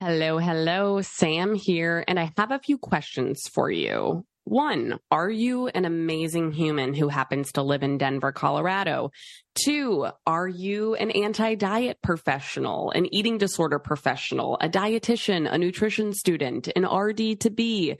Hello, hello. Sam here, and I have a few questions for you. One, are you an amazing human who happens to live in Denver, Colorado? Two, are you an anti diet professional, an eating disorder professional, a dietitian, a nutrition student, an RD to be?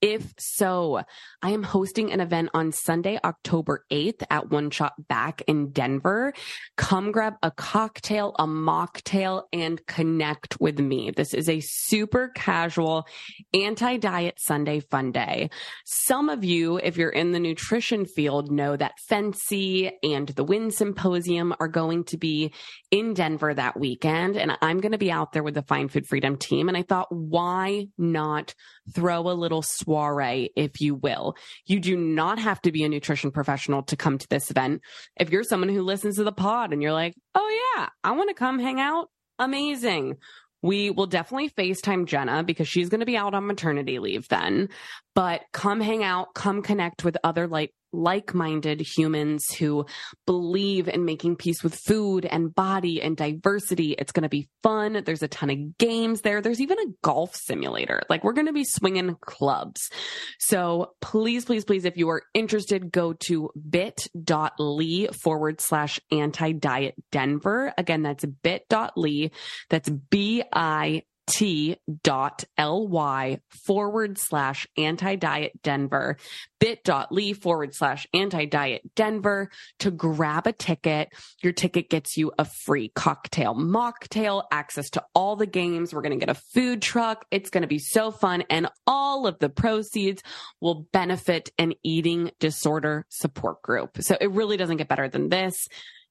If so, I am hosting an event on Sunday, October 8th at One Shot Back in Denver. Come grab a cocktail, a mocktail, and connect with me. This is a super casual anti diet Sunday fun day. Some of you, if you're in the nutrition field, know that FNCE and the WIN Symposium are going to be in Denver that weekend. And I'm going to be out there with the Find Food Freedom team. And I thought, why not throw a little soiree, if you will? You do not have to be a nutrition professional to come to this event. If you're someone who listens to the pod and you're like, oh yeah, I want to come hang out, amazing. We will definitely FaceTime Jenna because she's going to be out on maternity leave then. But come hang out, come connect with other like like-minded humans who believe in making peace with food and body and diversity. It's going to be fun. There's a ton of games there. There's even a golf simulator. Like we're going to be swinging clubs. So please, please, please, if you are interested, go to bit.ly forward slash anti-diet Denver. Again, that's bit.ly. That's B-I bit.ly forward slash anti diet Denver, bit.ly forward slash anti diet Denver to grab a ticket. Your ticket gets you a free cocktail, mocktail, access to all the games. We're going to get a food truck. It's going to be so fun. And all of the proceeds will benefit an eating disorder support group. So it really doesn't get better than this.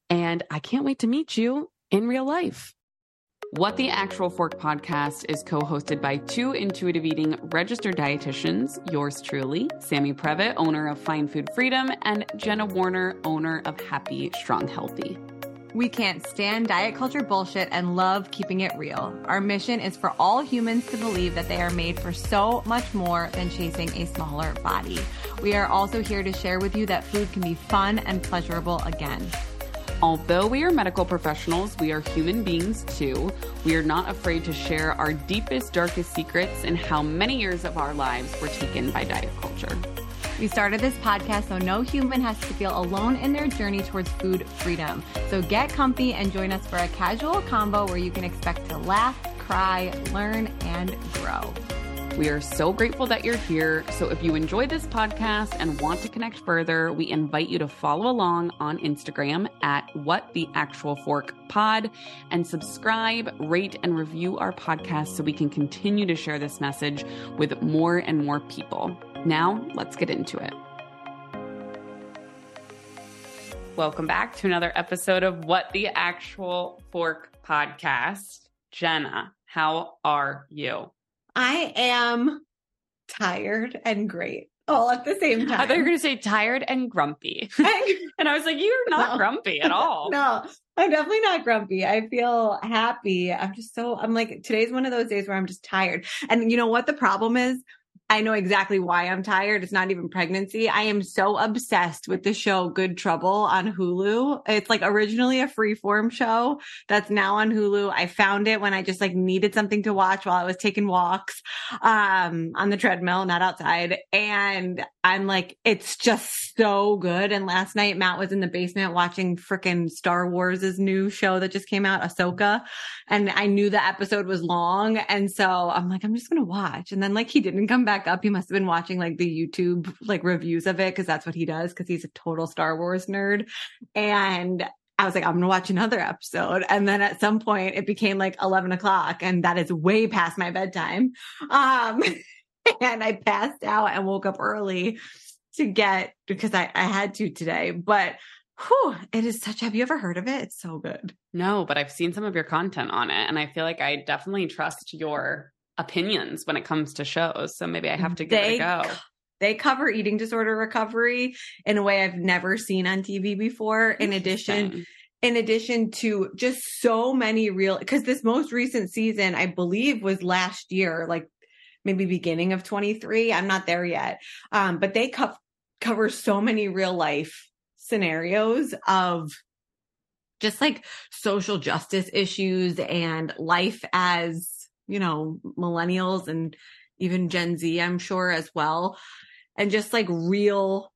And I can't wait to meet you in real life. What the Actual Fork podcast is co hosted by two intuitive eating registered dietitians, yours truly, Sammy Previtt, owner of Find Food Freedom, and Jenna Warner, owner of Happy Strong Healthy. We can't stand diet culture bullshit and love keeping it real. Our mission is for all humans to believe that they are made for so much more than chasing a smaller body. We are also here to share with you that food can be fun and pleasurable again. Although we are medical professionals, we are human beings too. We are not afraid to share our deepest, darkest secrets and how many years of our lives were taken by diet culture. We started this podcast so no human has to feel alone in their journey towards food freedom. So get comfy and join us for a casual combo where you can expect to laugh, cry, learn, and grow. We are so grateful that you're here. So if you enjoy this podcast and want to connect further, we invite you to follow along on Instagram at what the actual fork pod and subscribe, rate, and review our podcast so we can continue to share this message with more and more people. Now, let's get into it. Welcome back to another episode of What the Actual Fork podcast. Jenna, how are you? I am tired and great all at the same time. I thought you were going to say tired and grumpy. and I was like, you're not no. grumpy at all. no, I'm definitely not grumpy. I feel happy. I'm just so, I'm like, today's one of those days where I'm just tired. And you know what the problem is? I know exactly why I'm tired. It's not even pregnancy. I am so obsessed with the show Good Trouble on Hulu. It's like originally a freeform show that's now on Hulu. I found it when I just like needed something to watch while I was taking walks um on the treadmill, not outside. And I'm like, it's just so good. And last night Matt was in the basement watching freaking Star Wars' new show that just came out, Ahsoka. And I knew the episode was long. And so I'm like, I'm just gonna watch. And then like he didn't come back back up, he must have been watching like the YouTube like reviews of it because that's what he does because he's a total Star Wars nerd. And I was like, I'm to watch another episode. And then at some point it became like 11 o'clock and that is way past my bedtime. Um, and I passed out and woke up early to get because I, I had to today, but whew, it is such, have you ever heard of it? It's so good. No, but I've seen some of your content on it and I feel like I definitely trust your opinions when it comes to shows. So maybe I have to give they, it a go. They cover eating disorder recovery in a way I've never seen on TV before. In addition, in addition to just so many real, because this most recent season, I believe was last year, like maybe beginning of 23. I'm not there yet. Um, but they co- cover so many real life scenarios of just like social justice issues and life as you know, millennials and even Gen Z, I'm sure as well. And just like real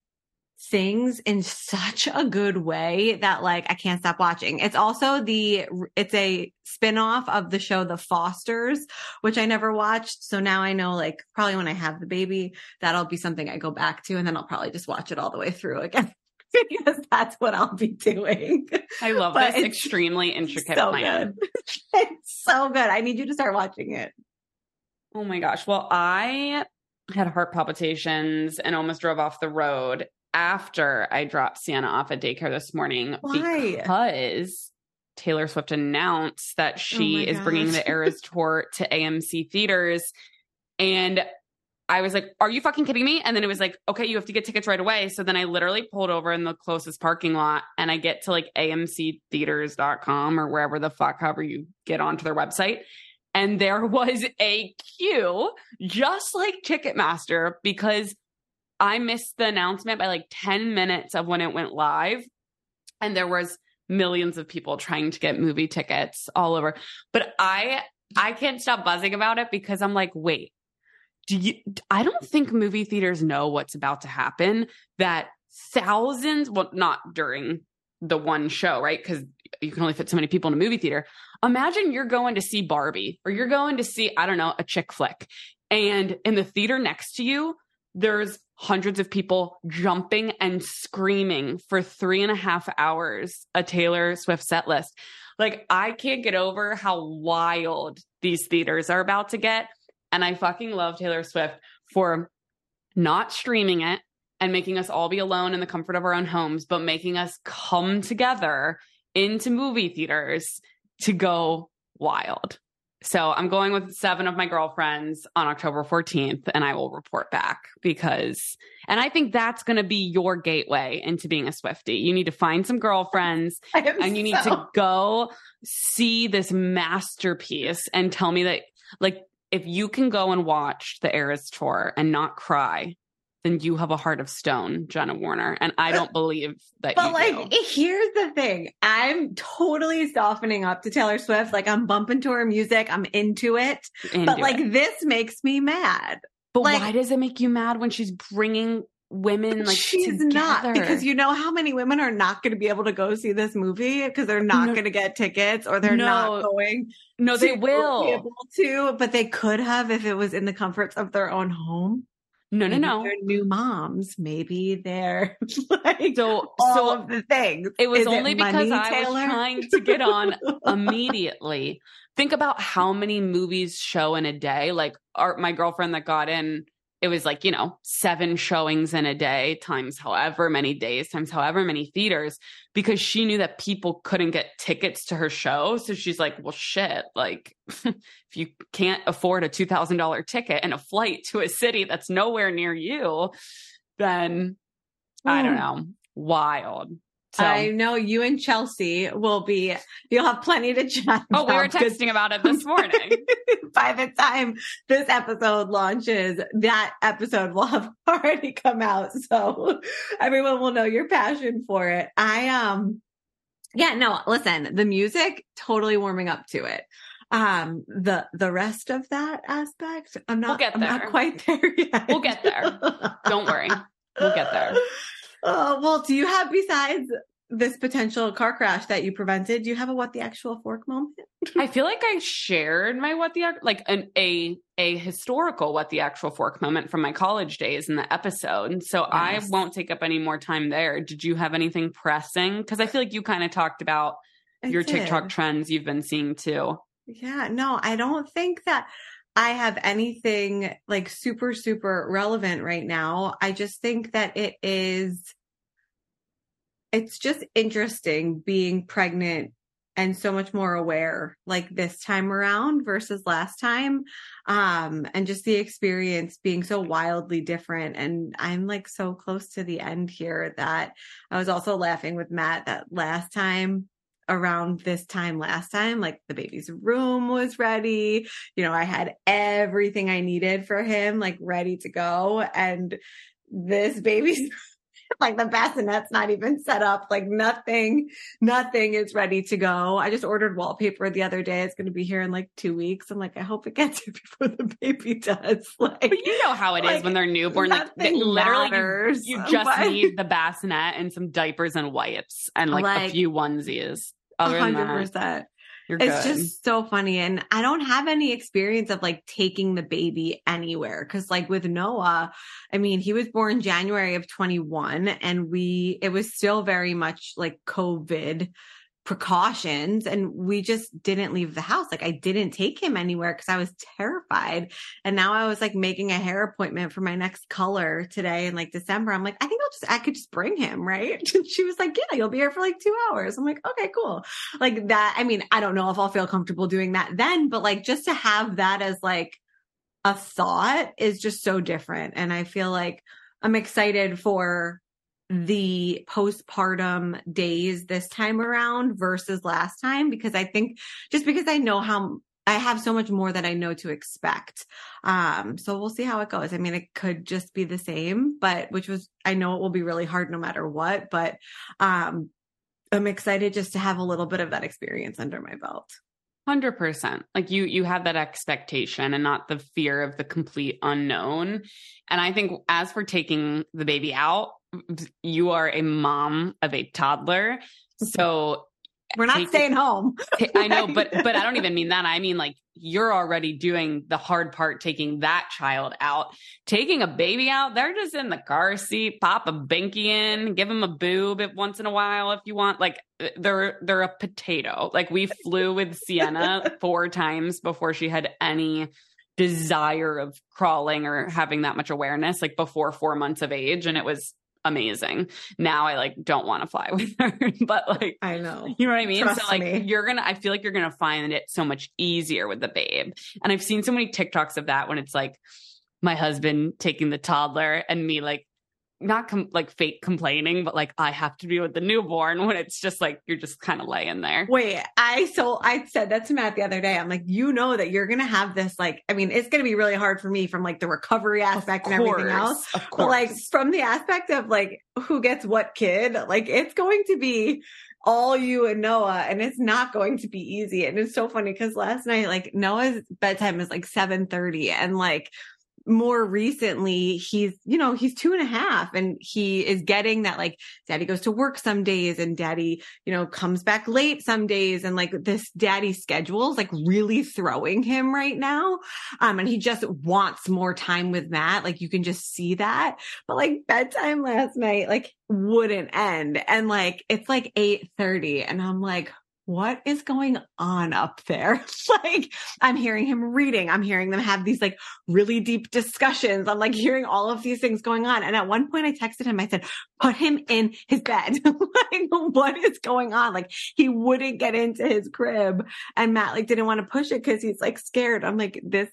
things in such a good way that like I can't stop watching. It's also the it's a spin-off of the show The Fosters, which I never watched. So now I know like probably when I have the baby, that'll be something I go back to and then I'll probably just watch it all the way through again. because that's what I'll be doing. I love but this extremely intricate so plan. Good. it's so good. I need you to start watching it. Oh my gosh. Well, I had heart palpitations and almost drove off the road after I dropped Sienna off at daycare this morning Why? because Taylor Swift announced that oh she oh is gosh. bringing the Eras tour to AMC theaters. And I was like, Are you fucking kidding me? And then it was like, Okay, you have to get tickets right away. So then I literally pulled over in the closest parking lot and I get to like amctheaters.com or wherever the fuck, however you get onto their website. And there was a queue, just like Ticketmaster, because I missed the announcement by like 10 minutes of when it went live. And there was millions of people trying to get movie tickets all over. But I I can't stop buzzing about it because I'm like, wait, do you I don't think movie theaters know what's about to happen that thousands, well, not during the one show, right? Because you can only fit so many people in a movie theater. Imagine you're going to see Barbie or you're going to see, I don't know, a chick flick. And in the theater next to you, there's hundreds of people jumping and screaming for three and a half hours a Taylor Swift set list. Like, I can't get over how wild these theaters are about to get. And I fucking love Taylor Swift for not streaming it and making us all be alone in the comfort of our own homes, but making us come together into movie theaters to go wild. So I'm going with seven of my girlfriends on October 14th, and I will report back because, and I think that's going to be your gateway into being a Swiftie. You need to find some girlfriends and you need to go see this masterpiece and tell me that, like, if you can go and watch the Eras tour and not cry, then you have a heart of stone, Jenna Warner. And I don't believe that but like, do. here's the thing. I'm totally softening up to Taylor Swift. Like I'm bumping to her music. I'm into it. Into but like, it. this makes me mad. But like, why does it make you mad when she's bringing women like she's together? not because you know how many women are not going to be able to go see this movie because they're not no. going to get tickets or they're no. not going no they will be able to but they could have if it was in the comforts of their own home no, no, no. They're new moms. Maybe they're like so, all so of the things. It was Is only it because money, I Taylor? was trying to get on immediately. Think about how many movies show in a day. Like our, my girlfriend that got in it was like, you know, seven showings in a day times however many days, times however many theaters, because she knew that people couldn't get tickets to her show. So she's like, well, shit, like if you can't afford a $2,000 ticket and a flight to a city that's nowhere near you, then mm. I don't hmm. know, wild. So. I know you and Chelsea will be, you'll have plenty to chat Oh, we were texting about it this morning. By the time this episode launches, that episode will have already come out. So everyone will know your passion for it. I, um, yeah, no, listen, the music totally warming up to it. Um, the, the rest of that aspect, I'm not, we'll get there. I'm not quite there yet. We'll get there. Don't worry. We'll get there. Oh, well, do you have besides this potential car crash that you prevented, do you have a what the actual fork moment? I feel like I shared my what the like an a a historical what the actual fork moment from my college days in the episode. So yes. I won't take up any more time there. Did you have anything pressing? Because I feel like you kind of talked about I your did. TikTok trends you've been seeing too. Yeah, no, I don't think that I have anything like super, super relevant right now. I just think that it is, it's just interesting being pregnant and so much more aware like this time around versus last time um and just the experience being so wildly different and i'm like so close to the end here that i was also laughing with matt that last time around this time last time, like the baby's room was ready. You know, I had everything I needed for him, like ready to go. And this baby's like the bassinet's not even set up. Like nothing, nothing is ready to go. I just ordered wallpaper the other day. It's going to be here in like two weeks. I'm like, I hope it gets here before the baby does. Like, but you know how it like, is when they're newborn. Like literally, matters, you, you just but... need the bassinet and some diapers and wipes and like, like a few onesies. Other 100%. You're it's good. just so funny. And I don't have any experience of like taking the baby anywhere. Cause like with Noah, I mean, he was born January of 21 and we, it was still very much like COVID precautions and we just didn't leave the house. Like I didn't take him anywhere because I was terrified. And now I was like making a hair appointment for my next color today in like December. I'm like, I think I'll just, I could just bring him, right? She was like, yeah, you'll be here for like two hours. I'm like, okay, cool. Like that. I mean, I don't know if I'll feel comfortable doing that then, but like just to have that as like a thought is just so different. And I feel like I'm excited for the postpartum days this time around versus last time because I think just because I know how I have so much more that I know to expect. Um, so we'll see how it goes. I mean, it could just be the same, but which was, I know it will be really hard no matter what, but, um, I'm excited just to have a little bit of that experience under my belt. 100% like you you have that expectation and not the fear of the complete unknown and i think as for taking the baby out you are a mom of a toddler. So we're not staying home. I know, but but I don't even mean that. I mean like you're already doing the hard part taking that child out. Taking a baby out, they're just in the car seat, pop a binky in, give them a boob if once in a while if you want. Like they're they're a potato. Like we flew with Sienna four times before she had any desire of crawling or having that much awareness like before 4 months of age and it was amazing. Now I like don't want to fly with her, but like I know. You know what I mean? Trust so like me. you're going to I feel like you're going to find it so much easier with the babe. And I've seen so many TikToks of that when it's like my husband taking the toddler and me like not com- like fake complaining, but like I have to be with the newborn when it's just like you're just kind of laying there. Wait, I so I said that to Matt the other day. I'm like, you know that you're gonna have this like, I mean, it's gonna be really hard for me from like the recovery aspect and everything else. Of course. But like from the aspect of like who gets what kid, like it's going to be all you and Noah and it's not going to be easy. And it's so funny because last night, like Noah's bedtime is like 7 30 and like more recently he's you know he's two and a half and he is getting that like daddy goes to work some days and daddy you know comes back late some days and like this daddy schedule is like really throwing him right now. Um and he just wants more time with matt. Like you can just see that. But like bedtime last night like wouldn't end. And like it's like 8 30 and i'm like what is going on up there? like, I'm hearing him reading. I'm hearing them have these like really deep discussions. I'm like hearing all of these things going on. And at one point I texted him, I said, put him in his bed. like, what is going on? Like, he wouldn't get into his crib. And Matt like didn't want to push it because he's like scared. I'm like, this,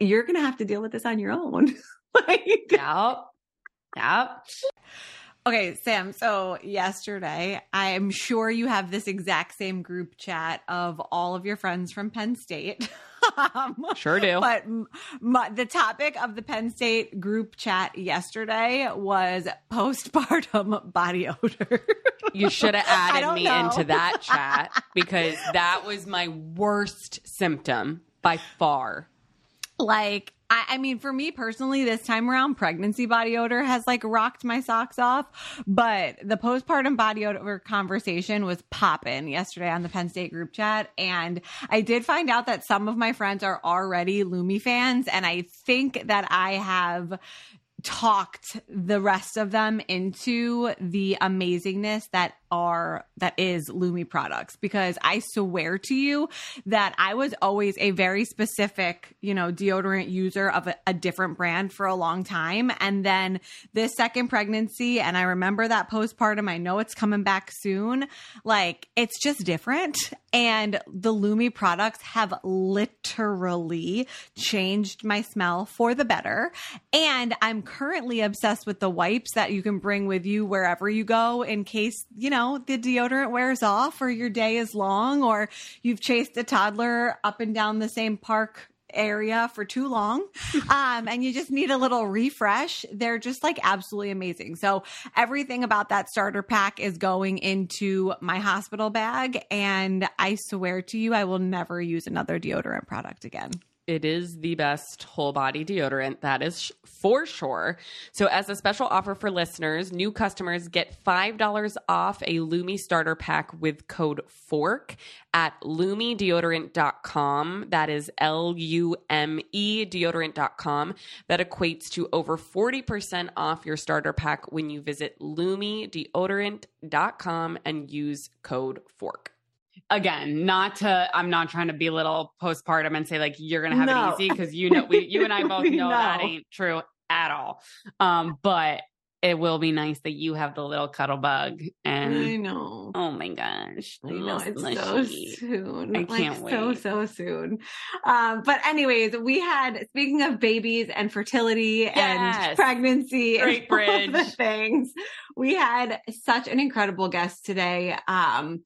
you're going to have to deal with this on your own. like, yep. Yep. Okay, Sam. So yesterday, I'm sure you have this exact same group chat of all of your friends from Penn State. um, sure do. But my, the topic of the Penn State group chat yesterday was postpartum body odor. you should have added me know. into that chat because that was my worst symptom by far. Like I, I, mean, for me personally, this time around, pregnancy body odor has like rocked my socks off. But the postpartum body odor conversation was popping yesterday on the Penn State group chat. And I did find out that some of my friends are already Lume fans. And I think that I have talked the rest of them into the amazingness that are that is Lume products. Because I swear to you that I was always a very specific, you know, deodorant user of a, a, different brand for a long time. And then this second pregnancy and I remember that postpartum, I know it's coming back soon, like it's just different. And the Lume products have literally changed my smell for the better. And I'm currently obsessed with the wipes that you can bring with you wherever you go in case, you know, know, the deodorant wears off or your day is long or you've chased a toddler up and down the same park area for too long um, and you just need a little refresh, they're just like absolutely amazing. So everything about that starter pack is going into my hospital bag. And I swear to you, I will never use another deodorant product again. It is the best whole body deodorant, that is for sure. So, as a special offer for listeners, new customers get $5 off a Lume starter pack with code FORK at lumedeodorant.com. That is L U M E deodorant.com. That equates to over 40% off your starter pack when you visit lumedeodorant.com and use code FORK again, not to, I'm not trying to belittle postpartum and say like you're gonna have no. it easy because you know we, you and I both know, that ain't true at all. Um, but it will be nice that you have the little cuddle bug. And I know. Oh my gosh, I know it's so soon. I can't like, wait. So so soon. Um, but anyways, we had speaking of babies and fertility yes. and pregnancy Great and bridge. the things, we had such an incredible guest today. Um,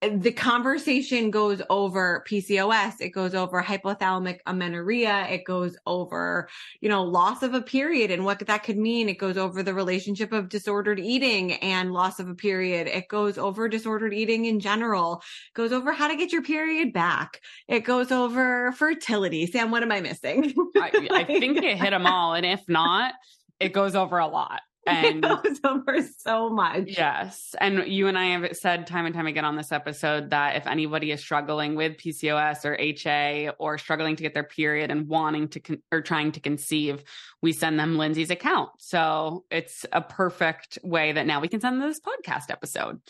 the conversation goes over PCOS, it goes over hypothalamic amenorrhea, it goes over, you know, loss of a period and what that could mean. It goes over the relationship of disordered eating and loss of a period. It goes over disordered eating in general. It goes over how to get your period back. It goes over fertility. Sam, what am I missing? I, I think it hit them all. And if not, it goes over a lot. And it goes over so much. Yes. And you and I have said time and time again on this episode that if anybody is struggling with PCOS or HA or struggling to get their period and wanting to con- or trying to conceive, we send them Lindsey's account. So it's a perfect way that now we can send them this podcast episode.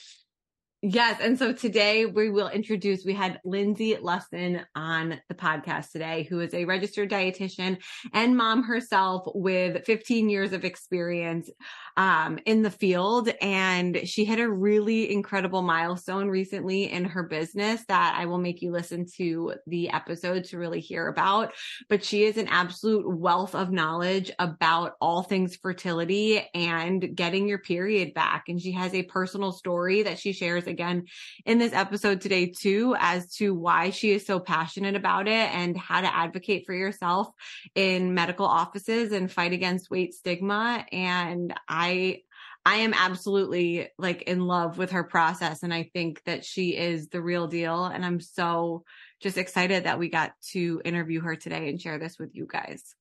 Yes. And so today we will introduce, we had Lindsey Lusson on the podcast today, who is a registered dietitian and mom herself with 15 years of experience um, in the field. And she hit a really incredible milestone recently in her business that I will make you listen to the episode to really hear about. But she is an absolute wealth of knowledge about all things fertility and getting your period back. And she has a personal story that she shares again in this episode today too, as to why she is so passionate about it and how to advocate for yourself in medical offices and fight against weight stigma. And I, I I am absolutely like in love with her process. And I think that she is the real deal. And I'm so just excited that we got to interview her today and share this with you guys.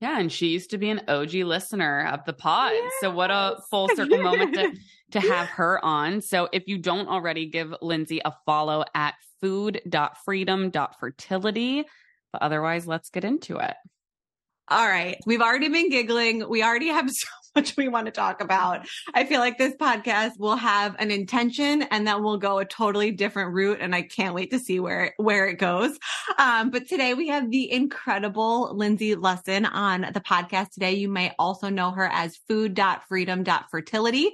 Yeah, and she used to be an OG listener of the pod. Yes. So what a full circle moment to to have her on. So if you don't already give Lindsey a follow at food.freedom.fertility, but otherwise let's get into it. All right. We've already been giggling. We already have so much we want to talk about. I feel like this podcast will have an intention and then we'll go a totally different route. And I can't wait to see where, where it goes. Um, but today we have the incredible Lindsey Lusson on the podcast today. You may also know her as food.freedom.fertility.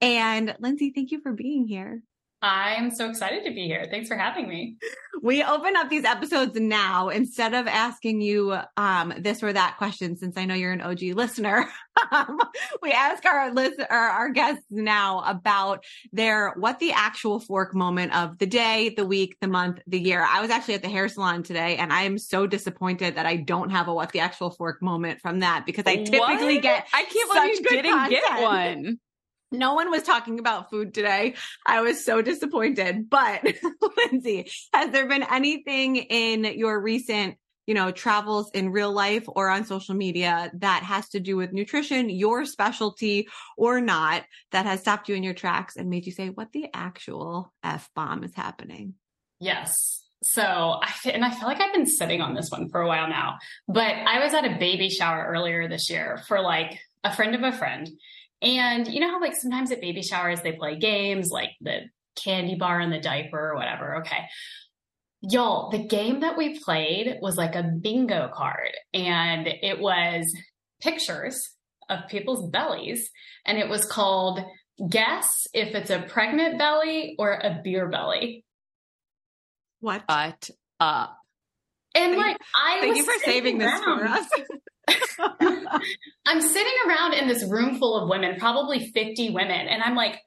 And Lindsey, thank you for being here. I'm so excited to be here. Thanks for having me. We open up these episodes now instead of asking you um, this or that question, since I know you're an OG listener. Um, we ask our list our, our guests now about their what the actual fork moment of the day, the week, the month, the year. I was actually at the hair salon today, and I am so disappointed that I don't have a what the actual fork moment from that because I typically what? get I can't believe you didn't content. get one. No one was talking about food today. I was so disappointed. But Lindsey, has there been anything in your recent, you know, travels in real life or on social media that has to do with nutrition, your specialty or not, that has stopped you in your tracks and made you say, what the actual F bomb is happening? Yes. So, I, and I feel like I've been sitting on this one for a while now, but I was at a baby shower earlier this year for like a friend of a friend. And you know how like sometimes at baby showers they play games like the candy bar and the diaper or whatever. Okay. Y'all, the game that we played was like a bingo card and it was pictures of people's bellies and it was called guess if it's a pregnant belly or a beer belly. What? But up. And like I Thank you for saving around. this for us. I'm sitting around in this room full of women, probably 50 women, and I'm like,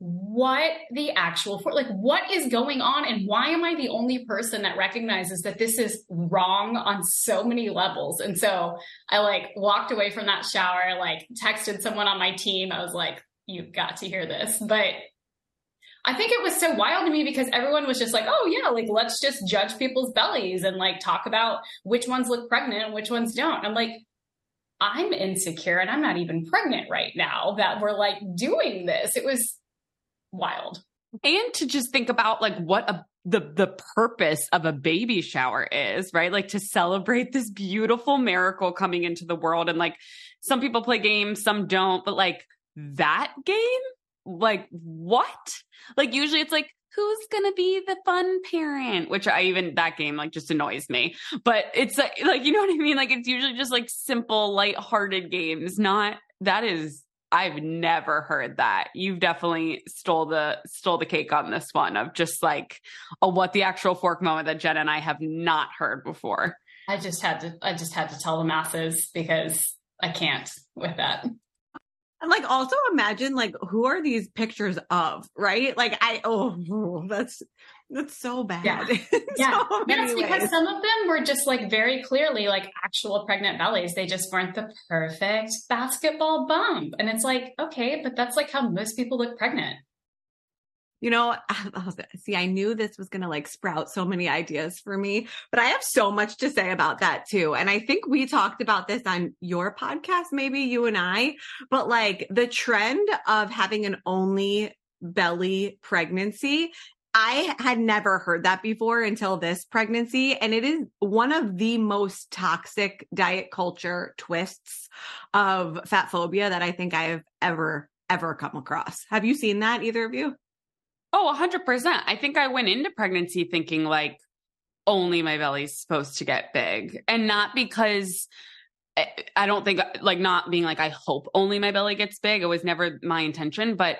what the actual for like what is going on and why am I the only person that recognizes that this is wrong on so many levels? And so I like walked away from that shower, like texted someone on my team. I was like, you've got to hear this. But I think it was so wild to me because everyone was just like, oh, yeah, like let's just judge people's bellies and like talk about which ones look pregnant and which ones don't. I'm like, I'm insecure and I'm not even pregnant right now that we're like doing this. It was wild. And to just think about like what a the the purpose of a baby shower is, right? Like to celebrate this beautiful miracle coming into the world and like some people play games, some don't, but like that game like what? Like usually it's like who's gonna be the fun parent? Which I even that game like just annoys me. But it's like like you know what I mean? Like it's usually just like simple, light-hearted games. Not that is I've never heard that. You've definitely stole the stole the cake on this one of just like a what the actual fork moment that Jen and I have not heard before. I just had to I just had to tell the masses because I can't with that. And like also imagine like who are these pictures of, right? Like I oh that's that's so bad. Yeah. yeah. So yes, because some of them were just like very clearly like actual pregnant bellies. They just weren't the perfect basketball bump. And it's like, okay, but that's like how most people look pregnant. You know, oh, see, I knew this was going to like sprout so many ideas for me, but I have so much to say about that too. And I think we talked about this on your podcast, maybe you and I, but like the trend of having an only belly pregnancy I had never heard that before until this pregnancy. And it is one of the most toxic diet culture twists of fat phobia that I think I have ever, ever come across. Have you seen that, either of you? Oh, 100%. I think I went into pregnancy thinking like only my belly's supposed to get big and not because eh, I don't think like not being like I hope only my belly gets big. It was never my intention, but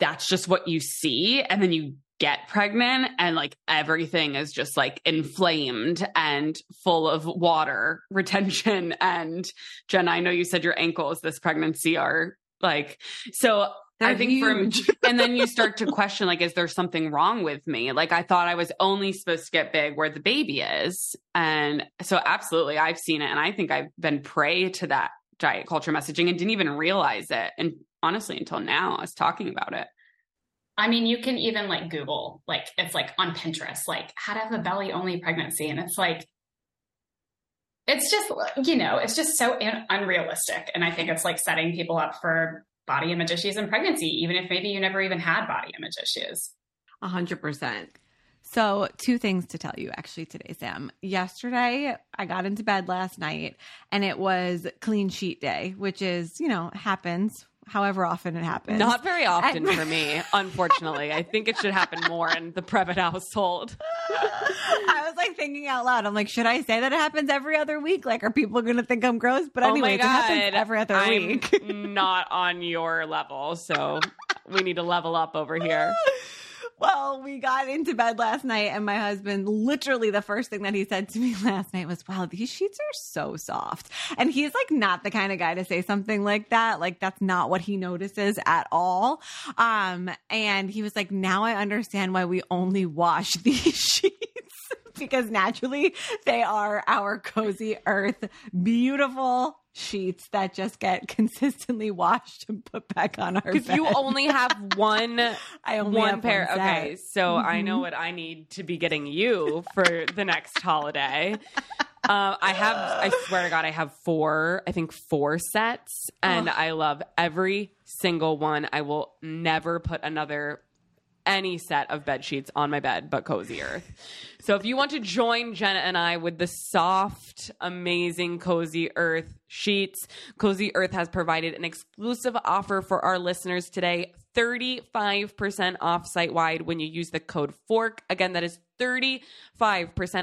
that's just what you see and then you get pregnant and like everything is just like inflamed and full of water retention and Jen I know you said your ankles this pregnancy are like so they're I think huge. from, and then you start to question, like, is there something wrong with me? Like, I thought I was only supposed to get big where the baby is. And so, absolutely, I've seen it. And I think I've been prey to that diet culture messaging and didn't even realize it. And honestly, until now, I was talking about it. I mean, you can even like Google, like, it's like on Pinterest, like, how to have a belly only pregnancy. And it's like, it's just, you know, it's just so unrealistic. And I think it's like setting people up for body image issues in pregnancy, even if maybe you never even had body image issues. A hundred percent. So, two things to tell you actually today, Sam. Yesterday, I got into bed last night and it was clean sheet day, which is, you know, happens however often it happens. Not very often for me, unfortunately. I think it should happen more in the Previtt household. I was like thinking out loud. I'm like, should I say that it happens every other week? Like, are people going to think I'm gross? But anyway, oh it happens every other I'm week. not on your level, so we need to level up over here. Well, we got into bed last night, and my husband literally the first thing that he said to me last night was, Wow, these sheets are so soft. And he's like not the kind of guy to say something like that. Like, that's not what he notices at all. Um, and he was like, Now I understand why we only wash these sheets because naturally they are our cozy earth, beautiful sheets that just get consistently washed and put back on our because you only have one i only one pair one okay so mm-hmm. i know mm-hmm. what i need to be getting you for the next holiday uh, i have i swear to god i have four i think four sets and oh. i love every single one i will never put another any set of bed sheets on my bed but Cozy Earth. So if you want to join Jenna and I with the soft, amazing Cozy Earth sheets, Cozy Earth has provided an exclusive offer for our listeners today 35% off site wide when you use the code FORK. Again, that is 35%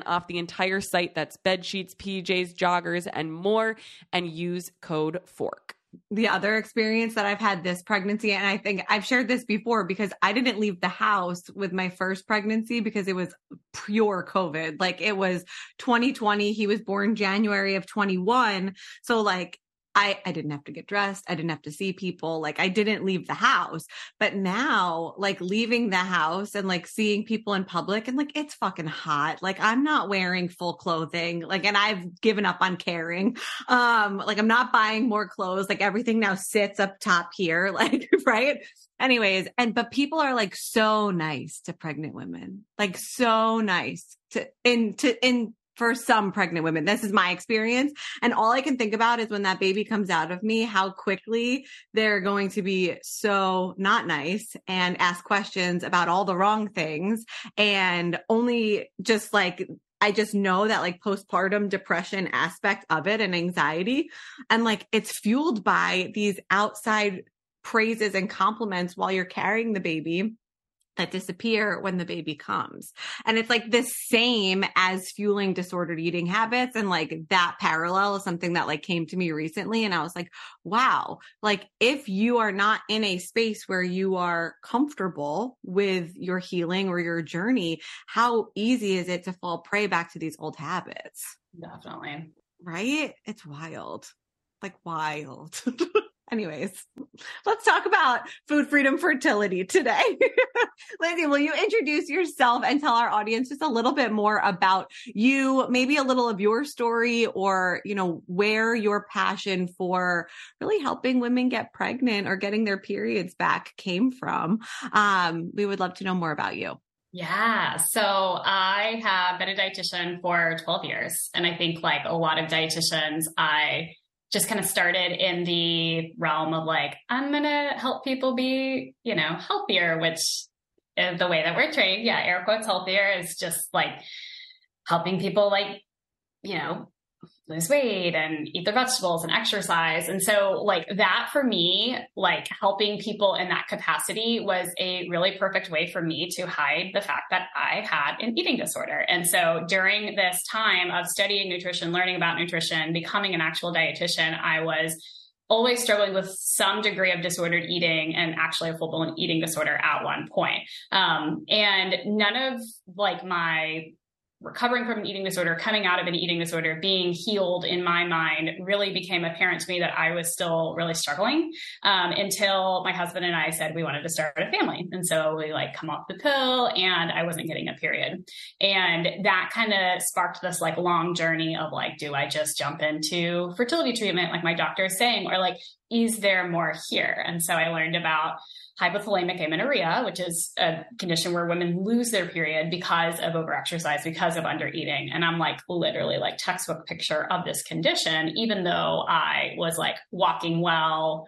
off the entire site. That's bed sheets, PJs, joggers, and more. And use code FORK the other experience that I've had this pregnancy, and I think I've shared this before because I didn't leave the house with my first pregnancy because it was pure COVID. Like it was 2020. He was born January of 21. So like I, I didn't have to get dressed. I didn't have to see people. Like I didn't leave the house. But now, like leaving the house and like seeing people in public and like it's fucking hot. Like I'm not wearing full clothing. Like, and I've given up on caring. Um, like I'm not buying more clothes. Like everything now sits up top here. Like, right? Anyways, and but people are like so nice to pregnant women. Like so nice to in to in for some pregnant women. This is my experience. And all I can think about is when that baby comes out of me, how quickly they're going to be so not nice and ask questions about all the wrong things. And only just like, I just know that like postpartum depression aspect of it and anxiety. And like it's fueled by these outside praises and compliments while you're carrying the baby that disappear when the baby comes. And it's like the same as fueling disordered eating habits. And like that parallel is something that like came to me recently. And I was like, wow, like if you are not in a space where you are comfortable with your healing or your journey, how easy is it to fall prey back to these old habits? Definitely. Right? It's wild. Like wild. Anyways, let's talk about food freedom fertility today. Lindsey, will you introduce yourself and tell our audience just a little bit more about you, maybe a little of your story or, you know, where your passion for really helping women get pregnant or getting their periods back came from? Um, we would love to know more about you. Yeah. So I have been a dietitian for 12 years. And I think like a lot of dietitians, I just kind of started in the realm of like, I'm going to help people be, you know, healthier, which is the way that we're trained. Yeah. Air quotes healthier is just like helping people like, you know, lose weight and eat their vegetables and exercise. And so like that for me, like helping people in that capacity was a really perfect way for me to hide the fact that I had an eating disorder. And so during this time of studying nutrition, learning about nutrition, becoming an actual dietitian, I was always struggling with some degree of disordered eating and actually a full blown eating disorder at one point. Um, and none of like my recovering from an eating disorder, coming out of an eating disorder, being healed in my mind really became apparent to me that I was still really struggling um, until my husband and I said we wanted to start a family. And so we like come off the pill and I wasn't getting a period. And that kind of sparked this like long journey of like, do I just jump into fertility treatment like my doctor is saying, or like, is there more here? And so I learned about hypothalamic amenorrhea, which is a condition where women lose their period because of overexercise, because of undereating. And I'm like literally like textbook picture of this condition, even though I was like walking well.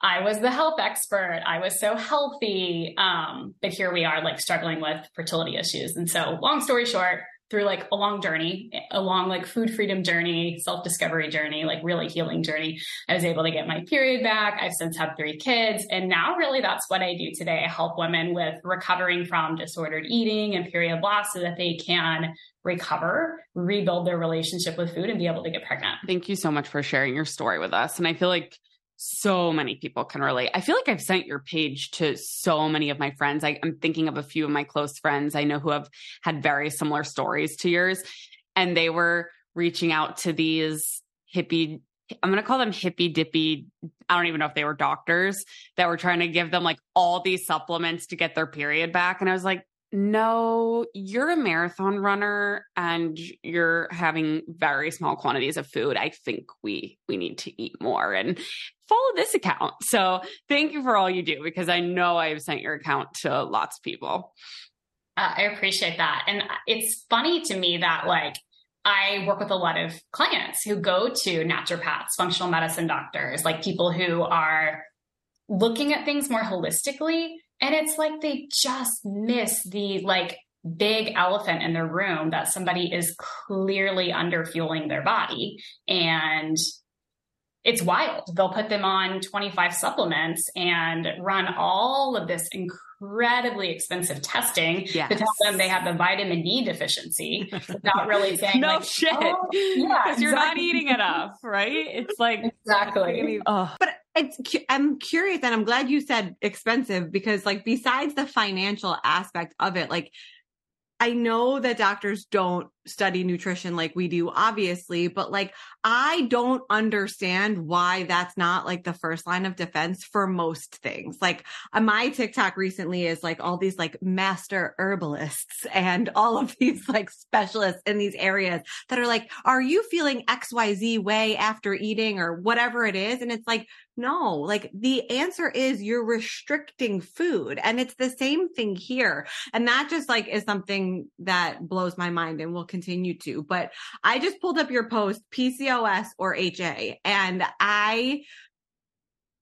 I was the health expert. I was so healthy. Um, but here we are like struggling with fertility issues. And so long story short, through like a long journey, a long like food freedom journey, self discovery journey, like really healing journey. I was able to get my period back. I've since had three kids. And now really that's what I do today. I help women with recovering from disordered eating and period loss so that they can recover, rebuild their relationship with food and be able to get pregnant. Thank you so much for sharing your story with us. And I feel like so many people can relate. I feel like I've sent your page to so many of my friends. I, am thinking of a few of my close friends I know who have had very similar stories to yours. And they were reaching out to these hippie, I'm going to call them hippie dippy. I don't even know if they were doctors that were trying to give them like all these supplements to get their period back. And I was like, no, you're a marathon runner and you're having very small quantities of food. I think we we need to eat more and follow this account. So, thank you for all you do because I know I've sent your account to lots of people. Uh, I appreciate that. And it's funny to me that like I work with a lot of clients who go to naturopaths, functional medicine doctors, like people who are looking at things more holistically and it's like they just miss the like big elephant in the room that somebody is clearly under fueling their body. And it's wild. They'll put them on 25 supplements and run all of this incredibly expensive testing yes. to tell them they have the vitamin D deficiency without really saying, no like, shit. Oh, yeah, because you're not eating enough, right? It's like, exactly. Oh. But it's i'm curious and i'm glad you said expensive because like besides the financial aspect of it like i know that doctors don't study nutrition like we do, obviously, but like I don't understand why that's not like the first line of defense for most things. Like uh, my TikTok recently is like all these like master herbalists and all of these like specialists in these areas that are like, are you feeling XYZ way after eating or whatever it is? And it's like, no, like the answer is you're restricting food. And it's the same thing here. And that just like is something that blows my mind and will continue to. But I just pulled up your post, PCOS or HA, and I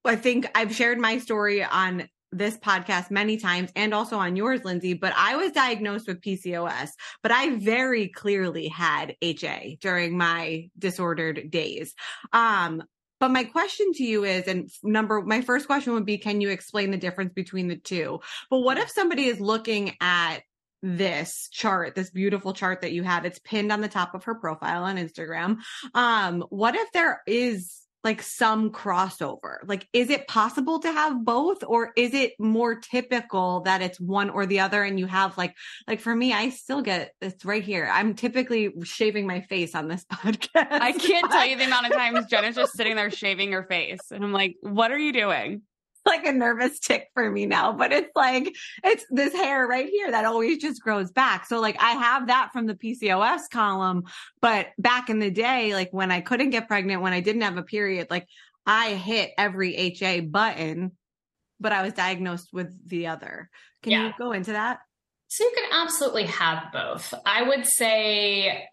I think I've shared my story on this podcast many times and also on yours, Lindsey, but I was diagnosed with PCOS, but I very clearly had HA during my disordered days. Um, but my question to you is, and number, my first question would be, can you explain the difference between the two? But what if somebody is looking at this chart, this beautiful chart that you have? It's pinned on the top of her profile on Instagram. Um, what if there is like some crossover? Like, is it possible to have both or is it more typical that it's one or the other? And you have like, like for me, I still get it's right here. I'm typically shaving my face on this podcast. I can't tell you the amount of times Jenna's just sitting there shaving her face. And I'm like, what are you doing? Like a nervous tick for me now, but it's like, it's this hair right here that always just grows back. So like I have that from the PCOS column, but back in the day, like when I couldn't get pregnant, when I didn't have a period, like I hit every HA button, but I was diagnosed with the other. Can yeah. you go into that? So you can absolutely have both. I would say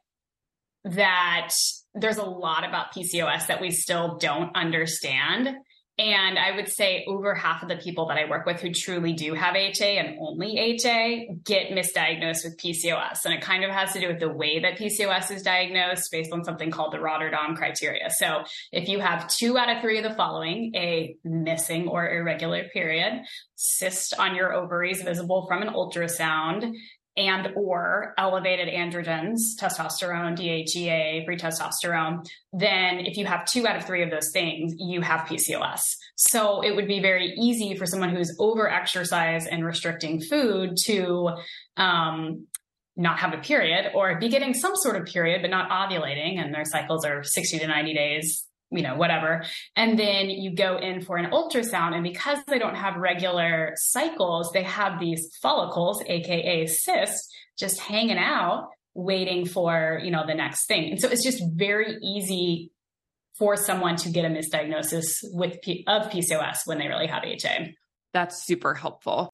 that there's a lot about PCOS that we still don't understand. And I would say over half of the people that I work with who truly do have HA and only HA get misdiagnosed with PCOS. And it kind of has to do with the way that PCOS is diagnosed based on something called the Rotterdam criteria. So if you have two out of three of the following, a missing or irregular period, cyst on your ovaries visible from an ultrasound, and or elevated androgens, testosterone, DHEA, free testosterone, then if you have two out of three of those things, you have PCOS. So it would be very easy for someone who's over exercise and restricting food to um, not have a period or be getting some sort of period but not ovulating and their cycles are 60 to 90 days you know, whatever. And then you go in for an ultrasound. And because they don't have regular cycles, they have these follicles, AKA cysts, just hanging out, waiting for, you know, the next thing. And so it's just very easy for someone to get a misdiagnosis with P- of PCOS when they really have HA. That's super helpful.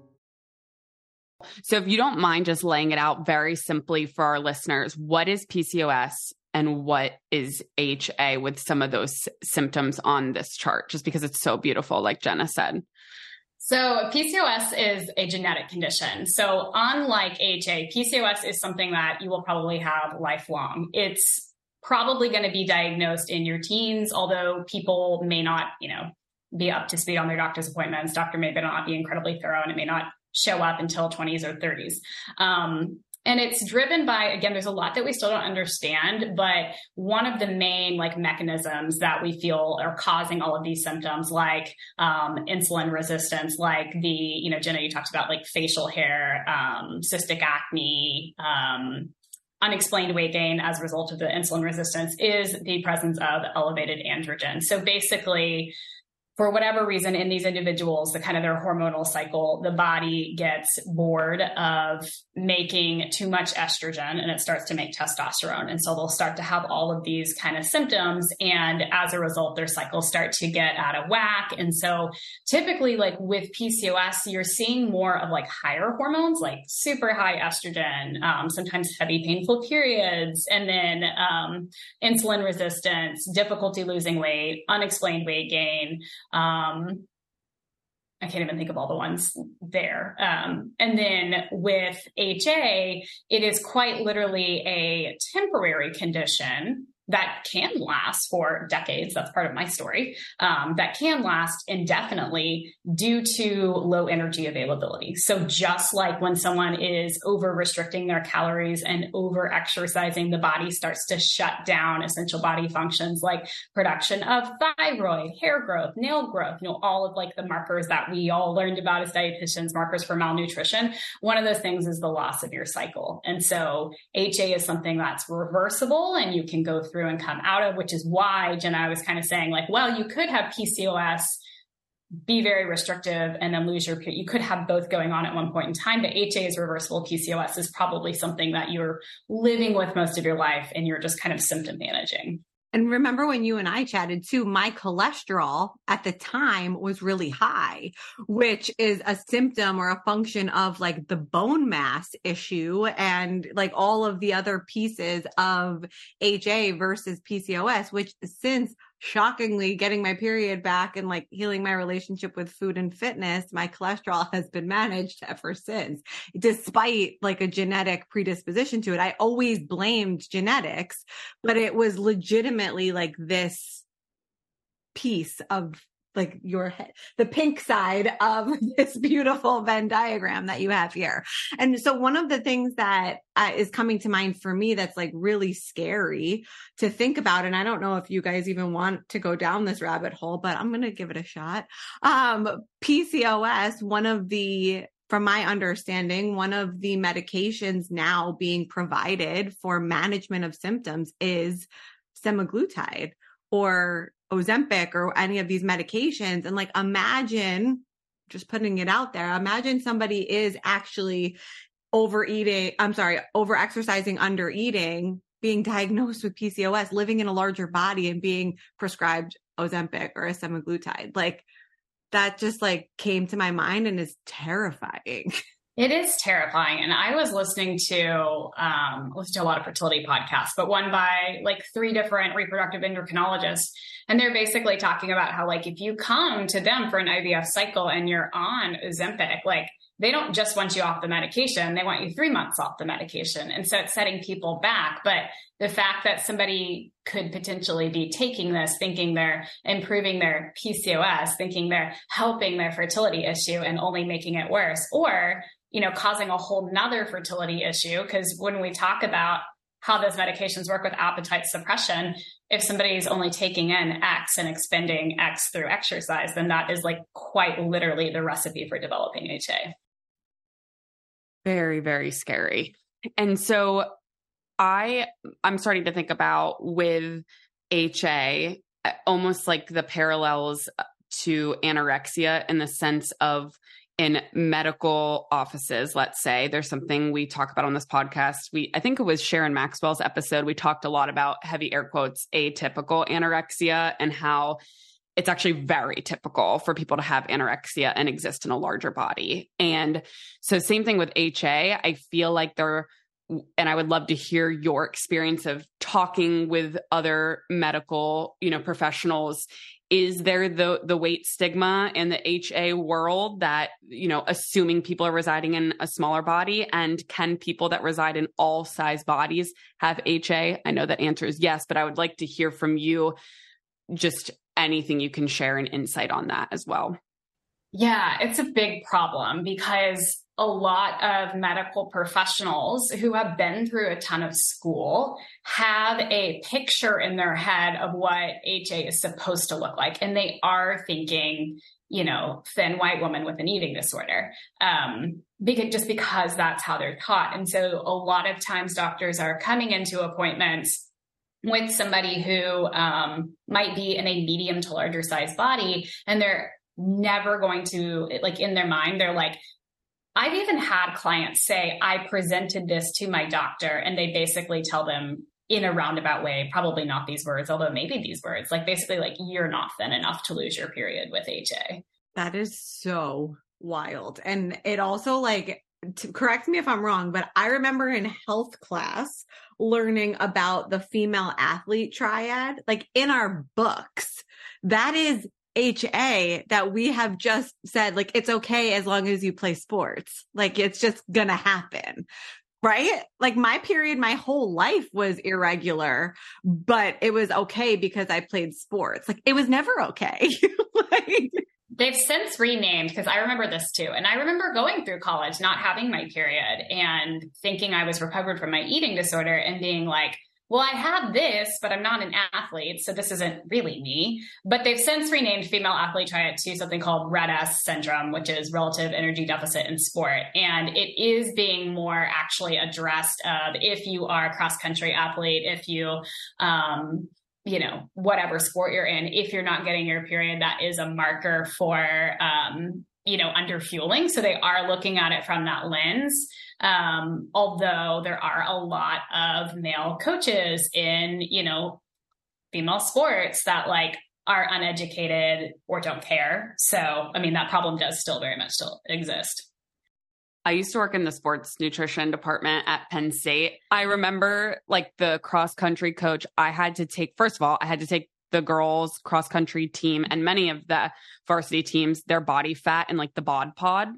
So, if you don't mind just laying it out very simply for our listeners, what is PCOS and what is HA with some of those symptoms on this chart, just because it's so beautiful, like Jenna said? So, PCOS is a genetic condition. So, unlike HA, PCOS is something that you will probably have lifelong. It's probably going to be diagnosed in your teens, although people may not, you know, be up to speed on their doctor's appointments. Doctor may not be incredibly thorough and it may not show up until 20s or 30s. Um, and it's driven by again there's a lot that we still don't understand but one of the main like mechanisms that we feel are causing all of these symptoms like um, insulin resistance like the you know jenna you talked about like facial hair um, cystic acne um, unexplained weight gain as a result of the insulin resistance is the presence of elevated androgen so basically for whatever reason in these individuals, the kind of their hormonal cycle, the body gets bored of making too much estrogen and it starts to make testosterone. And so they'll start to have all of these kind of symptoms. And as a result, their cycles start to get out of whack. And so typically, like with PCOS, you're seeing more of like higher hormones, like super high estrogen, um, sometimes heavy, painful periods, and then um, insulin resistance, difficulty losing weight, unexplained weight gain. Um, I can't even think of all the ones there. Um, and then with HA, it is quite literally a temporary condition that can last for decades. That's part of my story. Um, that can last indefinitely due to low energy availability. So just like when someone is over restricting their calories and over exercising, the body starts to shut down essential body functions like production of thyroid, hair growth, nail growth, you know, all of like the markers that we all learned about as dietitians, markers for malnutrition. One of those things is the loss of your cycle. And so HA is something that's reversible and you can go through and come out of, which is why Jenna was kind of saying, like, well, you could have PCOS be very restrictive and then lose your. You could have both going on at one point in time, but HA is reversible. PCOS is probably something that you're living with most of your life and you're just kind of symptom managing. And remember when you and I chatted too, my cholesterol at the time was really high, which is a symptom or a function of like the bone mass issue and like all of the other pieces of HA versus PCOS, which since shockingly getting my period back and like healing my relationship with food and fitness, my cholesterol has been managed ever since, despite like a genetic predisposition to it. I always blamed genetics, but it was legitimately like this piece of like your head, the pink side of this beautiful Venn diagram that you have here. And so one of the things that uh, is coming to mind for me that's like really scary to think about, and I don't know if you guys even want to go down this rabbit hole, but I'm going to give it a shot. Um, PCOS, one of the from my understanding, one of the medications now being provided for management of symptoms is semaglutide or Ozempic or any of these medications. And like, imagine just putting it out there. Imagine somebody is actually overeating. I'm sorry, over exercising, under eating, being diagnosed with PCOS, living in a larger body and being prescribed Ozempic or a semaglutide. Like that just like came to my mind and is terrifying. It is terrifying. And I was listening to um listen to a lot of fertility podcasts, but one by like three different reproductive endocrinologists. And they're basically talking about how like if you come to them for an IVF cycle and you're on Ozempic, like they don't just want you off the medication, they want you three months off the medication. And so it's setting people back. But the fact that somebody could potentially be taking this, thinking they're improving their PCOS, thinking they're helping their fertility issue and only making it worse, or you know, causing a whole nother fertility issue. Because when we talk about how those medications work with appetite suppression, if somebody is only taking in X and expending X through exercise, then that is like quite literally the recipe for developing HA. Very, very scary. And so I I'm starting to think about with HA almost like the parallels to anorexia in the sense of in medical offices, let's say there's something we talk about on this podcast. We, I think it was Sharon Maxwell's episode. We talked a lot about heavy air quotes, atypical anorexia and how it's actually very typical for people to have anorexia and exist in a larger body. And so same thing with HA. I feel like there, and I would love to hear your experience of talking with other medical, you know, professionals is there the the weight stigma in the HA world that you know assuming people are residing in a smaller body and can people that reside in all size bodies have HA? I know that answer is yes, but I would like to hear from you just anything you can share an insight on that as well. Yeah, it's a big problem because a lot of medical professionals who have been through a ton of school have a picture in their head of what HA is supposed to look like. And they are thinking, you know, thin white woman with an eating disorder, um, because, just because that's how they're taught. And so a lot of times doctors are coming into appointments with somebody who um, might be in a medium to larger size body and they're never going to like in their mind they're like I've even had clients say, I presented this to my doctor, and they basically tell them in a roundabout way, probably not these words, although maybe these words, like basically, like, you're not thin enough to lose your period with HA. That is so wild. And it also, like, to correct me if I'm wrong, but I remember in health class learning about the female athlete triad, like in our books. That is HA that we have just said, like, it's okay as long as you play sports. Like, it's just gonna happen. Right? Like, my period, my whole life was irregular, but it was okay because I played sports. Like, it was never okay. like, They've since renamed because I remember this too. And I remember going through college, not having my period and thinking I was recovered from my eating disorder and being like, well, I have this, but I'm not an athlete, so this isn't really me. But they've since renamed female athlete triad to something called RED-S syndrome, which is relative energy deficit in sport. And it is being more actually addressed of if you are a cross country athlete, if you, um, you know, whatever sport you're in, if you're not getting your period, that is a marker for, um, you know, under fueling. So they are looking at it from that lens. Um, although there are a lot of male coaches in, you know, female sports that like are uneducated or don't care. So, I mean, that problem does still very much still exist. I used to work in the sports nutrition department at Penn State. I remember like the cross country coach, I had to take, first of all, I had to take the girls cross country team and many of the varsity teams, their body fat and like the bod pod.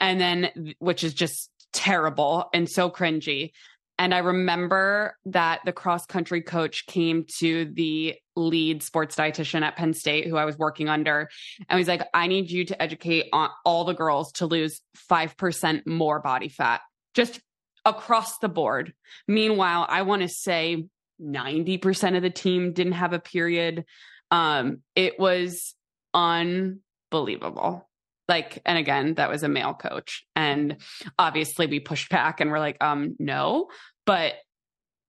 And then, which is just terrible and so cringy. And I remember that the cross country coach came to the lead sports dietitian at Penn State, who I was working under, and was like, I need you to educate all the girls to lose 5% more body fat, just across the board. Meanwhile, I want to say 90% of the team didn't have a period. Um, it was unbelievable like and again that was a male coach. And obviously we pushed back and we're like um no but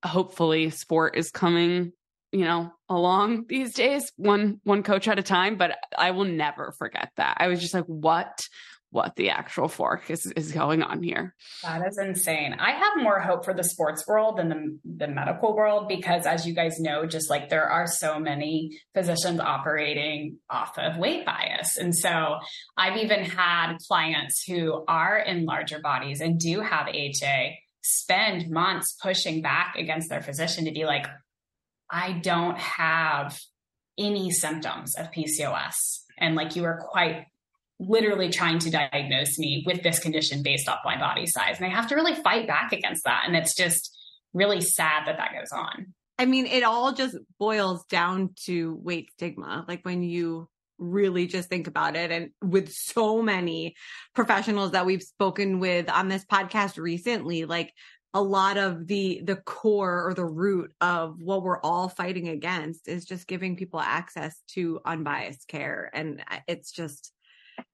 hopefully sport is coming you know along these days one one coach at a time but i will never forget that. I was just like what what the actual fork is, is going on here. That is insane. I have more hope for the sports world than the, the medical world because, as you guys know, just like there are so many physicians operating off of weight bias. And so I've even had clients who are in larger bodies and do have HA spend months pushing back against their physician to be like, I don't have any symptoms of PCOS. And like you are quite literally trying to diagnose me with this condition based off my body size. And I have to really fight back against that. And it's just really sad that that goes on. I mean, it all just boils down to weight stigma. Like when you really just think about it and with so many professionals that we've spoken with on this podcast recently like a lot of the the core or the root of what we're all fighting against is just giving people access to unbiased care and uh, it's just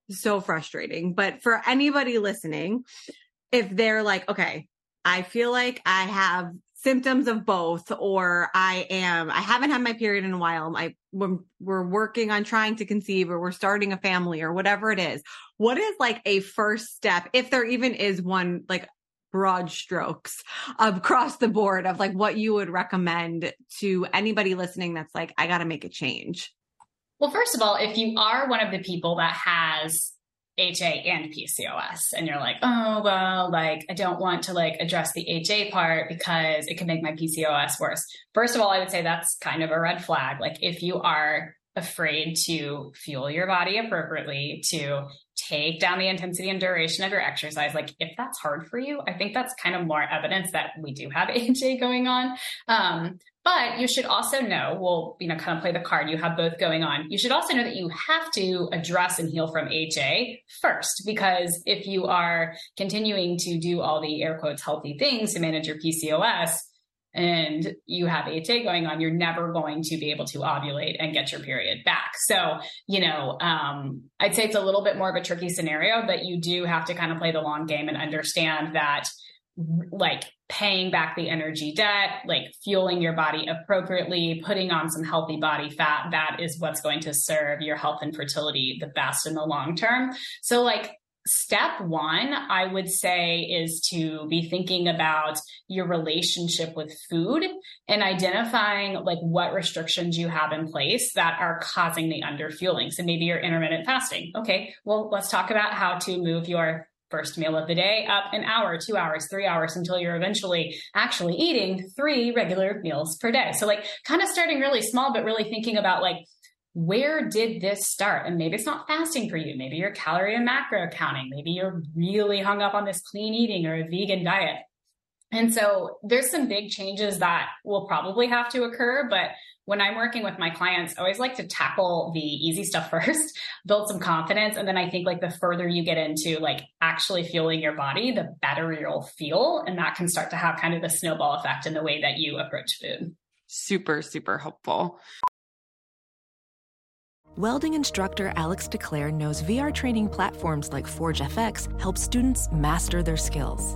so frustrating. But for anybody listening, if they're like, okay, I feel like I have symptoms of both, or I am, I haven't had my period in a while. I, we're, we're working on trying to conceive or we're starting a family or whatever it is. What is like a first step, if there even is one, like broad strokes across the board of like what you would recommend to anybody listening that's like, I got to make a change? Well, first of all, if you are one of the people that has HA and PCOS and you're like, oh, well, like I don't want to like address the HA part because it can make my PCOS worse. First of all, I would say that's kind of a red flag. Like if you are afraid to fuel your body appropriately, to take down the intensity and duration of your exercise, like if that's hard for you, I think that's kind of more evidence that we do have HA going on. Um, but you should also know, we'll, you know, kind of play the card. You have both going on. You should also know that you have to address and heal from HA first, because if you are continuing to do all the air quotes healthy things to manage your PCOS and you have HA going on, you're never going to be able to ovulate and get your period back. So, you know, um, I'd say it's a little bit more of a tricky scenario, but you do have to kind of play the long game and understand that like paying back the energy debt, like fueling your body appropriately, putting on some healthy body fat, that is what's going to serve your health and fertility the best in the long term. So, like, step one, I would say, is to be thinking about your relationship with food and identifying like what restrictions you have in place that are causing the underfueling. So maybe you're intermittent fasting. Okay, well, let's talk about how to move your first meal of the day up an hour, two hours, three hours until you're eventually actually eating three regular meals per day. So, like, kind of starting really small, but really thinking about like, where did this start? And maybe it's not fasting for you. Maybe you're calorie and macro counting. Maybe you're really hung up on this clean eating or a vegan diet. And so there's some big changes that will probably have to occur, but when I'm working with my clients, I always like to tackle the easy stuff first, build some confidence. And then I think like the further you get into like actually fueling your body, the better you'll feel. And that can start to have kind of the snowball effect in the way that you approach food. Super, super helpful. Welding instructor Alex DeClaire knows VR training platforms like Forge FX help students master their skills.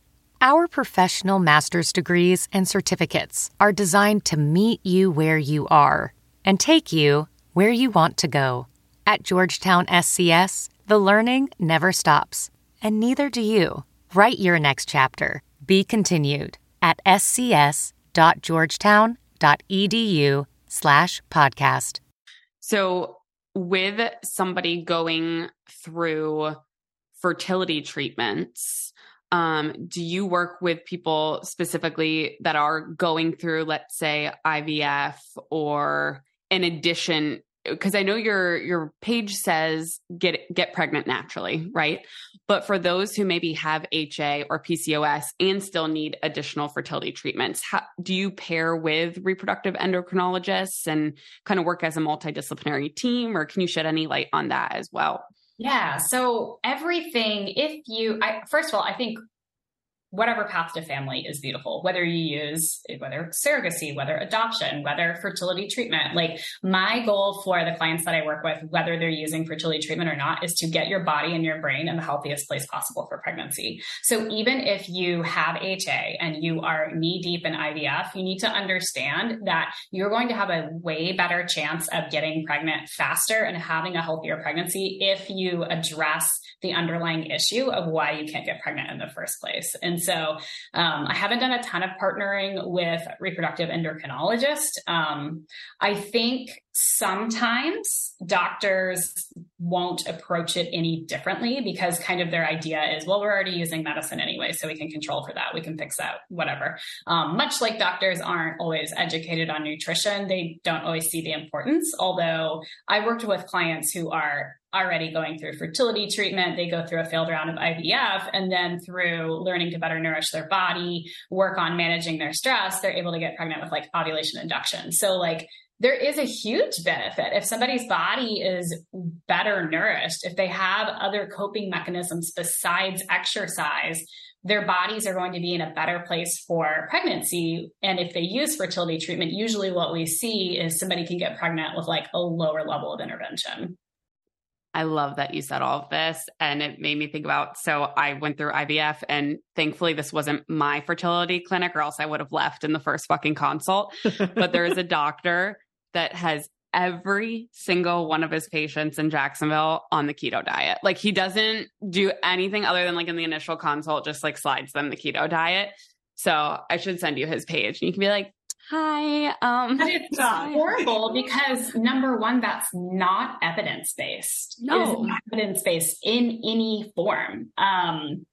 Our professional master's degrees and certificates are designed to meet you where you are and take you where you want to go. At Georgetown SCS, the learning never stops, and neither do you. Write your next chapter. Be continued at scs.georgetown.edu slash podcast. So with somebody going through fertility treatments, um, do you work with people specifically that are going through, let's say, IVF or in addition because I know your your page says get get pregnant naturally, right? But for those who maybe have HA or PCOS and still need additional fertility treatments, how, do you pair with reproductive endocrinologists and kind of work as a multidisciplinary team, or can you shed any light on that as well? Yeah. So everything, if you, I, first of all, I think whatever path to family is beautiful, whether you use whether surrogacy, whether adoption, whether fertility treatment. Like my goal for the clients that I work with, whether they're using fertility treatment or not, is to get your body and your brain in the healthiest place possible for pregnancy. So even if you have HA and you are knee deep in IVF, you need to understand that you're going to have a way better chance of getting pregnant faster and having a healthier pregnancy if you address the underlying issue of why you can't get pregnant in the first place. And so um, I haven't done a ton of partnering with reproductive endocrinologists. Um, I think sometimes doctors won't approach it any differently because kind of their idea is, well, we're already using medicine anyway, so we can control for that. We can fix that, whatever. Um, much like doctors aren't always educated on nutrition, they don't always see the importance. Although I worked with clients who are already going through fertility treatment. They go through a failed round of IVF and then through learning to better nourish their body, work on managing their stress, they're able to get pregnant with like ovulation induction. So like there is a huge benefit if somebody's body is better nourished, if they have other coping mechanisms besides exercise, their bodies are going to be in a better place for pregnancy. And if they use fertility treatment, usually what we see is somebody can get pregnant with like a lower level of intervention. I love that you said all of this. And it made me think about so I went through IVF, and thankfully, this wasn't my fertility clinic, or else I would have left in the first fucking consult. but there is a doctor that has every single one of his patients in Jacksonville on the keto diet. Like he doesn't do anything other than like in the initial consult, just like slides them the keto diet. So I should send you his page and you can be like, hi. Um, it's horrible because number one, that's not evidence based. No evidence based in any form. Um,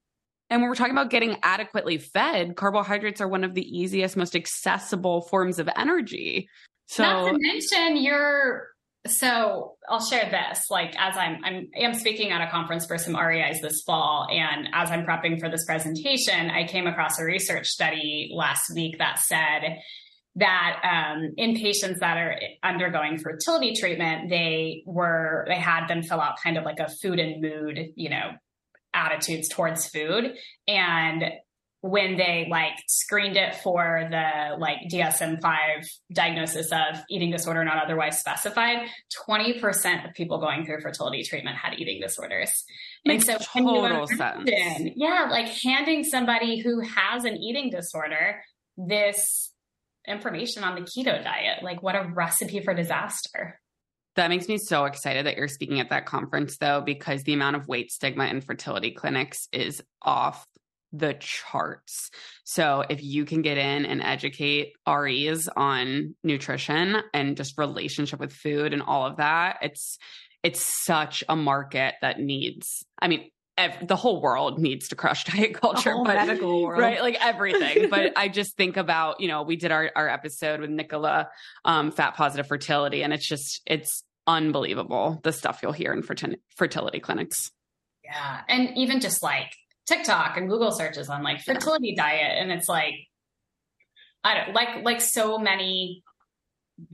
and when we're talking about getting adequately fed, carbohydrates are one of the easiest, most accessible forms of energy. So, not to mention you're so I'll share this. Like as I'm I'm am speaking at a conference for some REIs this fall, and as I'm prepping for this presentation, I came across a research study last week that said that um, in patients that are undergoing fertility treatment, they were they had them fill out kind of like a food and mood, you know, attitudes towards food, and when they like screened it for the like DSM-5 diagnosis of eating disorder not otherwise specified, 20% of people going through fertility treatment had eating disorders. Makes and so total sense. Yeah, like handing somebody who has an eating disorder this information on the keto diet, like what a recipe for disaster. That makes me so excited that you're speaking at that conference, though, because the amount of weight stigma in fertility clinics is off the charts. So if you can get in and educate REs on nutrition and just relationship with food and all of that, it's it's such a market that needs. I mean, ev- the whole world needs to crush diet culture, but medical world. right, like everything. but I just think about you know we did our our episode with Nicola, um, fat positive fertility, and it's just it's unbelievable the stuff you'll hear in fertility clinics. Yeah, and even just like TikTok and Google searches on like fertility yeah. diet, and it's like I don't like like so many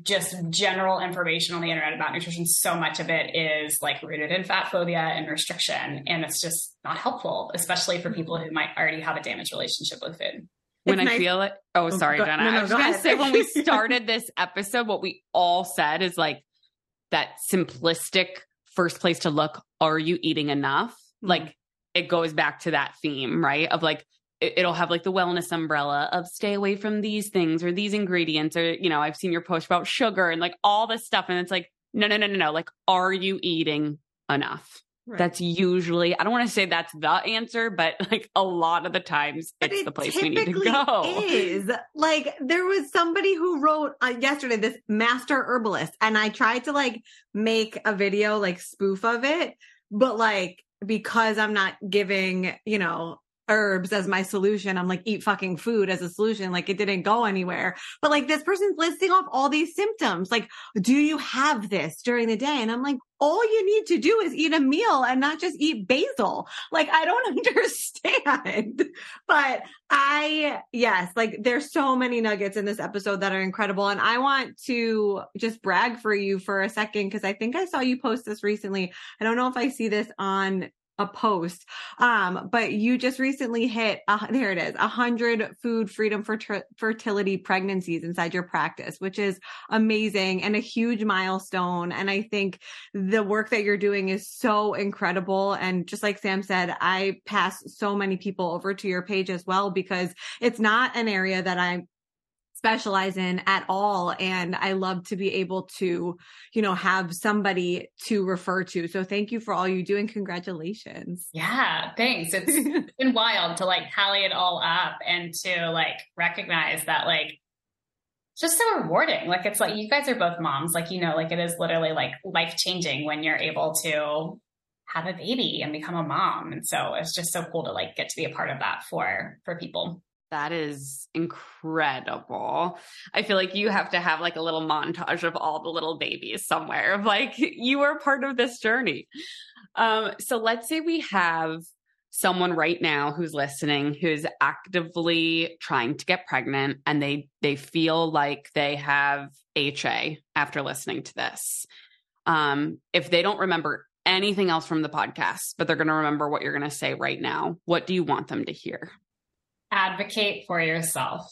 just general information on the internet about nutrition. So much of it is like rooted in fat phobia and restriction, and it's just not helpful, especially for people who might already have a damaged relationship with food. When it's I nice. feel it, oh, sorry, go, Jenna. No, no, I was going to say when we started this episode, what we all said is like that simplistic first place to look: Are you eating enough? Mm-hmm. Like it goes back to that theme, right? Of like, it'll have like the wellness umbrella of stay away from these things or these ingredients or you know i've seen your post about sugar and like all this stuff and it's like no no no no no like are you eating enough? Right. that's usually i don't want to say that's the answer but like a lot of the times but it's it the place we need to go. is. Like there was somebody who wrote uh, yesterday this master herbalist and i tried to like make a video like spoof of it but like because I'm not giving, you know, herbs as my solution. I'm like, eat fucking food as a solution. Like it didn't go anywhere. But like this person's listing off all these symptoms. Like, do you have this during the day? And I'm like, all you need to do is eat a meal and not just eat basil. Like, I don't understand. but I, yes, like there's so many nuggets in this episode that are incredible. And I want to just brag for you for a second because I think I saw you post this recently. I don't know if I see this on a post. Um, but you just recently hit, uh, there it is, a hundred food freedom for fertility pregnancies inside your practice, which is amazing and a huge milestone. And I think the work that you're doing is so incredible. And just like Sam said, I pass so many people over to your page as well because it's not an area that I specialize in at all. And I love to be able to, you know, have somebody to refer to. So thank you for all you do and congratulations. Yeah, thanks. It's been wild to like tally it all up and to like recognize that like just so rewarding. Like it's like you guys are both moms, like you know, like it is literally like life changing when you're able to have a baby and become a mom. And so it's just so cool to like get to be a part of that for for people. That is incredible. I feel like you have to have like a little montage of all the little babies somewhere of like you are part of this journey. Um, so let's say we have someone right now who's listening who's actively trying to get pregnant and they they feel like they have HA after listening to this. Um, if they don't remember anything else from the podcast, but they're going to remember what you're going to say right now, what do you want them to hear? Advocate for yourself.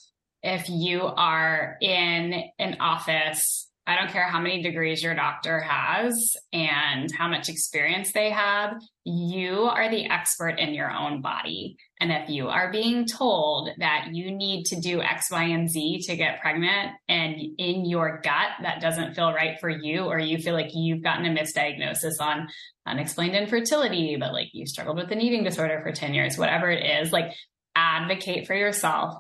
If you are in an office, I don't care how many degrees your doctor has and how much experience they have, you are the expert in your own body. And if you are being told that you need to do X, Y, and Z to get pregnant and in your gut that doesn't feel right for you, or you feel like you've gotten a misdiagnosis on unexplained infertility, but like you struggled with an eating disorder for 10 years, whatever it is, like advocate for yourself,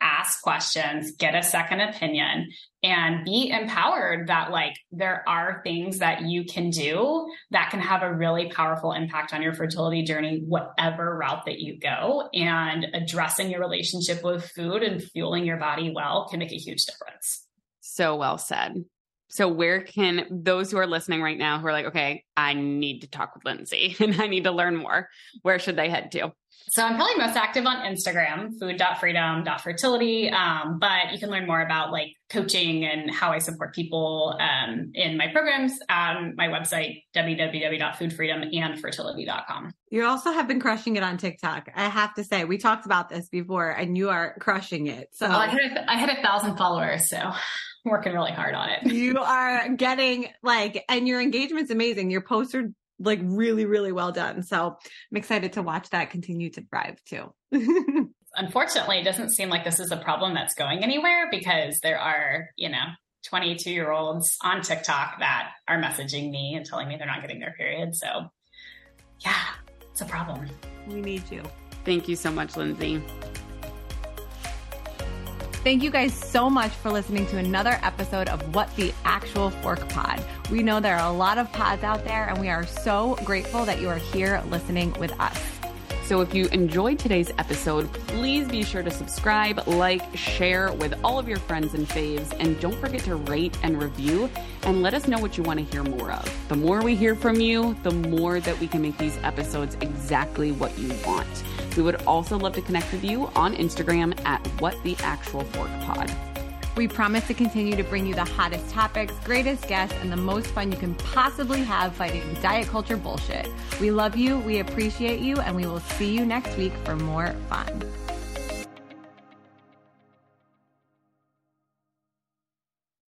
ask questions, get a second opinion, and be empowered that like there are things that you can do that can have a really powerful impact on your fertility journey, whatever route that you go. And addressing your relationship with food and fueling your body well can make a huge difference. So well said So, where can those who are listening right now who are like, okay, I need to talk with Lindsey and I need to learn more, where should they head to? So I'm probably most active on Instagram, food.freedom.fertility. Um, but you can learn more about like coaching and how I support people um, in my programs on my website, www.foodfreedomandfertility.com. You also have been crushing it on TikTok. I have to say, we talked about this before and you are crushing it. So well, I, hit a, I hit a thousand followers. So I'm working really hard on it. You are getting like, and your engagement's amazing. Your posts are like really, really well done. So I'm excited to watch that continue to thrive too. Unfortunately, it doesn't seem like this is a problem that's going anywhere because there are, you know, 22 year olds on TikTok that are messaging me and telling me they're not getting their period. So, yeah, it's a problem. We need you. Thank you so much, Lindsey. Thank you guys so much for listening to another episode of What the Actual Fork Pod. We know there are a lot of pods out there, and we are so grateful that you are here listening with us. So if you enjoyed today's episode, please be sure to subscribe, like, share with all of your friends and faves, and don't forget to rate and review and let us know what you want to hear more of. The more we hear from you, the more that we can make these episodes exactly what you want. We would also love to connect with you on Instagram at What the Actual Fork Pod. We promise to continue to bring you the hottest topics, greatest guests, and the most fun you can possibly have fighting diet culture bullshit. We love you, we appreciate you, and we will see you next week for more fun.